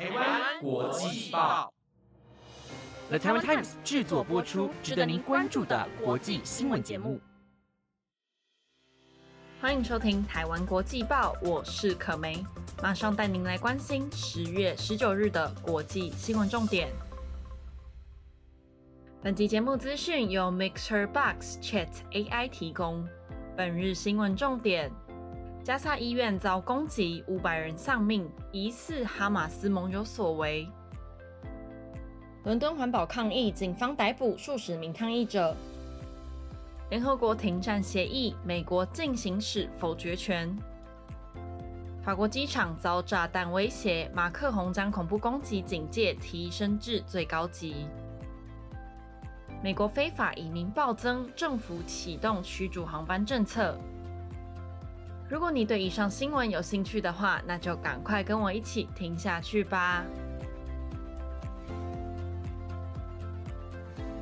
台湾国际报，The Taiwan Times 制作播出，值得您关注的国际新闻节目。欢迎收听《台湾国际报》，我是可梅，马上带您来关心十月十九日的国际新闻重点。本集节目资讯由 Mixer Box Chat AI 提供。本日新闻重点：加沙医院遭攻击，五百人丧命，疑似哈马斯盟友所为。伦敦环保抗议，警方逮捕数十名抗议者。联合国停战协议，美国进行时否决权。法国机场遭炸弹威胁，马克宏将恐怖攻击警戒提升至最高级。美国非法移民暴增，政府启动驱逐航班政策。如果你对以上新闻有兴趣的话，那就赶快跟我一起听下去吧。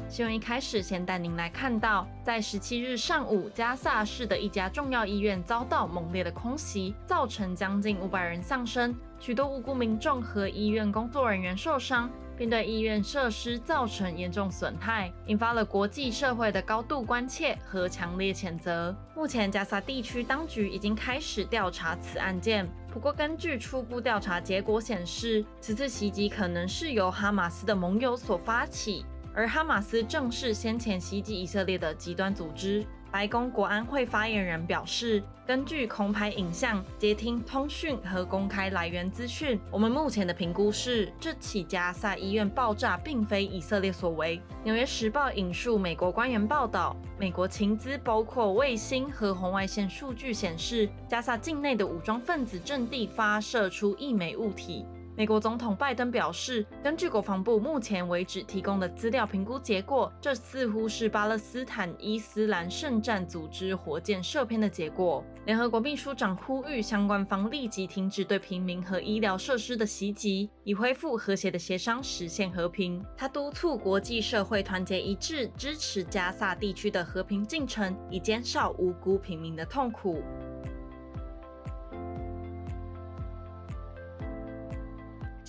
新闻一开始，先带您来看到，在十七日上午，加萨市的一家重要医院遭到猛烈的空袭，造成将近五百人丧生，许多无辜民众和医院工作人员受伤。并对医院设施造成严重损害，引发了国际社会的高度关切和强烈谴责。目前，加沙地区当局已经开始调查此案件。不过，根据初步调查结果显示，此次袭击可能是由哈马斯的盟友所发起，而哈马斯正是先前袭击以色列的极端组织。白宫国安会发言人表示，根据空拍影像、接听通讯和公开来源资讯，我们目前的评估是，这起加萨医院爆炸并非以色列所为。纽约时报引述美国官员报道，美国情资包括卫星和红外线数据显示，加萨境内的武装分子阵地发射出一枚物体。美国总统拜登表示，根据国防部目前为止提供的资料评估结果，这似乎是巴勒斯坦伊斯兰圣战组织火箭射偏的结果。联合国秘书长呼吁相关方立即停止对平民和医疗设施的袭击，以恢复和谐的协商，实现和平。他督促国际社会团结一致，支持加萨地区的和平进程，以减少无辜平民的痛苦。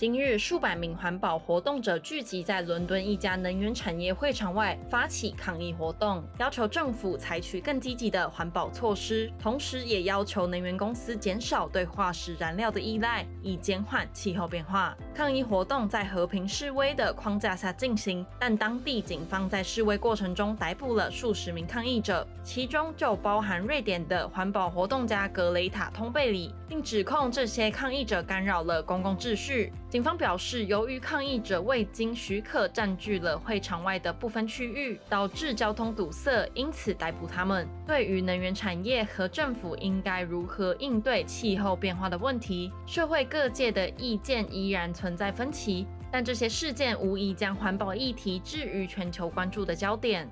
今日，数百名环保活动者聚集在伦敦一家能源产业会场外，发起抗议活动，要求政府采取更积极的环保措施，同时也要求能源公司减少对化石燃料的依赖，以减缓气候变化。抗议活动在和平示威的框架下进行，但当地警方在示威过程中逮捕了数十名抗议者，其中就包含瑞典的环保活动家格雷塔·通贝里，并指控这些抗议者干扰了公共秩序。警方表示，由于抗议者未经许可占据了会场外的部分区域，导致交通堵塞，因此逮捕他们。对于能源产业和政府应该如何应对气候变化的问题，社会各界的意见依然存在分歧，但这些事件无疑将环保议题置于全球关注的焦点。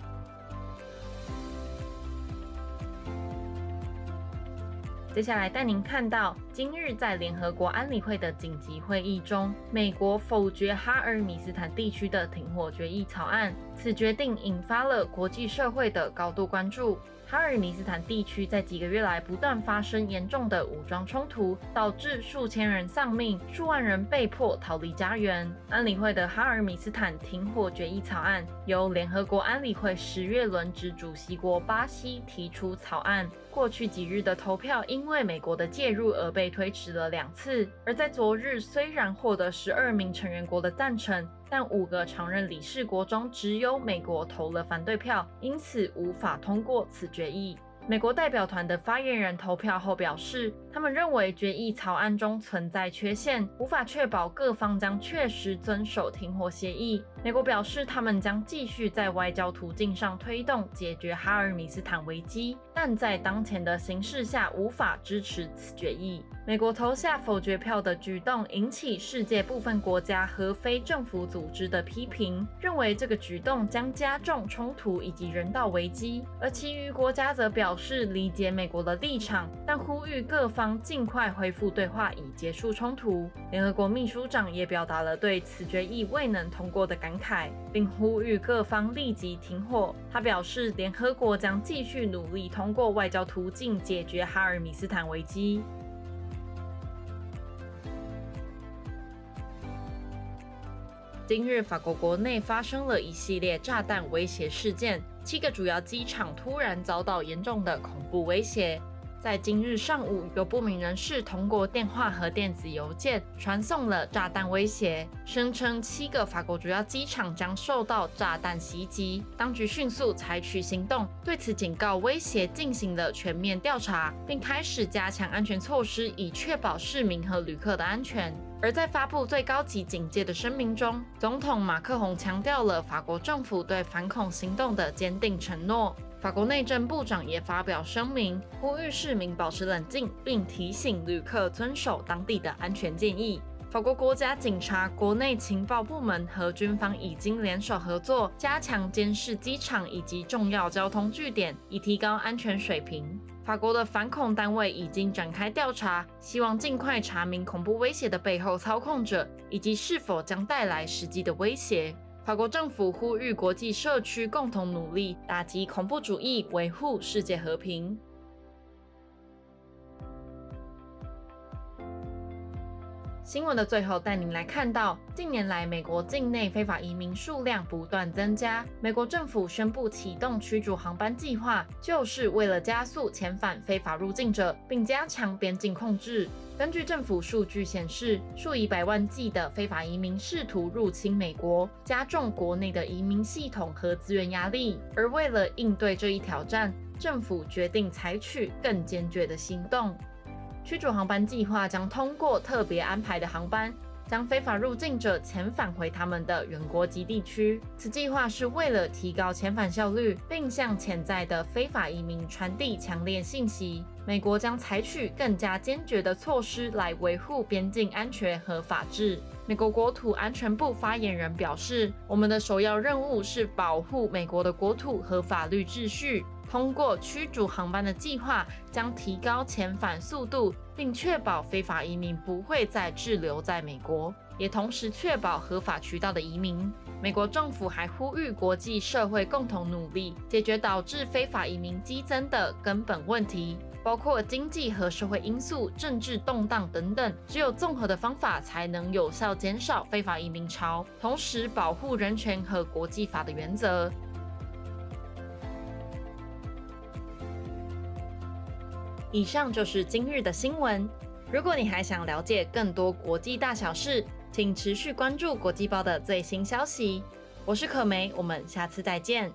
接下来带您看到，今日在联合国安理会的紧急会议中，美国否决哈尔米斯坦地区的停火决议草案。此决定引发了国际社会的高度关注。哈尔米斯坦地区在几个月来不断发生严重的武装冲突，导致数千人丧命，数万人被迫逃离家园。安理会的哈尔米斯坦停火决议草案由联合国安理会十月轮值主席国巴西提出草案。过去几日的投票因为美国的介入而被推迟了两次。而在昨日，虽然获得十二名成员国的赞成。但五个常任理事国中只有美国投了反对票，因此无法通过此决议。美国代表团的发言人投票后表示，他们认为决议草案中存在缺陷，无法确保各方将确实遵守停火协议。美国表示，他们将继续在外交途径上推动解决哈尔米斯坦危机，但在当前的形势下无法支持此决议。美国投下否决票的举动引起世界部分国家和非政府组织的批评，认为这个举动将加重冲突以及人道危机。而其余国家则表示理解美国的立场，但呼吁各方方尽快恢复对话以结束冲突。联合国秘书长也表达了对此决议未能通过的感慨，并呼吁各方立即停火。他表示，联合国将继续努力通过外交途径解决哈尔米斯坦危机。今日法国国内发生了一系列炸弹威胁事件，七个主要机场突然遭到严重的恐怖威胁。在今日上午，有不明人士通过电话和电子邮件传送了炸弹威胁，声称七个法国主要机场将受到炸弹袭击。当局迅速采取行动，对此警告威胁进行了全面调查，并开始加强安全措施，以确保市民和旅客的安全。而在发布最高级警戒的声明中，总统马克宏强调了法国政府对反恐行动的坚定承诺。法国内政部长也发表声明，呼吁市民保持冷静，并提醒旅客遵守当地的安全建议。法国国家警察、国内情报部门和军方已经联手合作，加强监视机场以及重要交通据点，以提高安全水平。法国的反恐单位已经展开调查，希望尽快查明恐怖威胁的背后操控者，以及是否将带来实际的威胁。法国政府呼吁国际社区共同努力，打击恐怖主义，维护世界和平。新闻的最后，带您来看到，近年来美国境内非法移民数量不断增加，美国政府宣布启动驱逐航班计划，就是为了加速遣返非法入境者，并加强边境控制。根据政府数据显示，数以百万计的非法移民试图入侵美国，加重国内的移民系统和资源压力。而为了应对这一挑战，政府决定采取更坚决的行动。驱逐航班计划将通过特别安排的航班，将非法入境者遣返回他们的原国籍地区。此计划是为了提高遣返效率，并向潜在的非法移民传递强烈信息：美国将采取更加坚决的措施来维护边境安全和法治。美国国土安全部发言人表示：“我们的首要任务是保护美国的国土和法律秩序。”通过驱逐航班的计划将提高遣返速度，并确保非法移民不会再滞留在美国，也同时确保合法渠道的移民。美国政府还呼吁国际社会共同努力，解决导致非法移民激增的根本问题，包括经济和社会因素、政治动荡等等。只有综合的方法，才能有效减少非法移民潮，同时保护人权和国际法的原则。以上就是今日的新闻。如果你还想了解更多国际大小事，请持续关注国际报的最新消息。我是可梅，我们下次再见。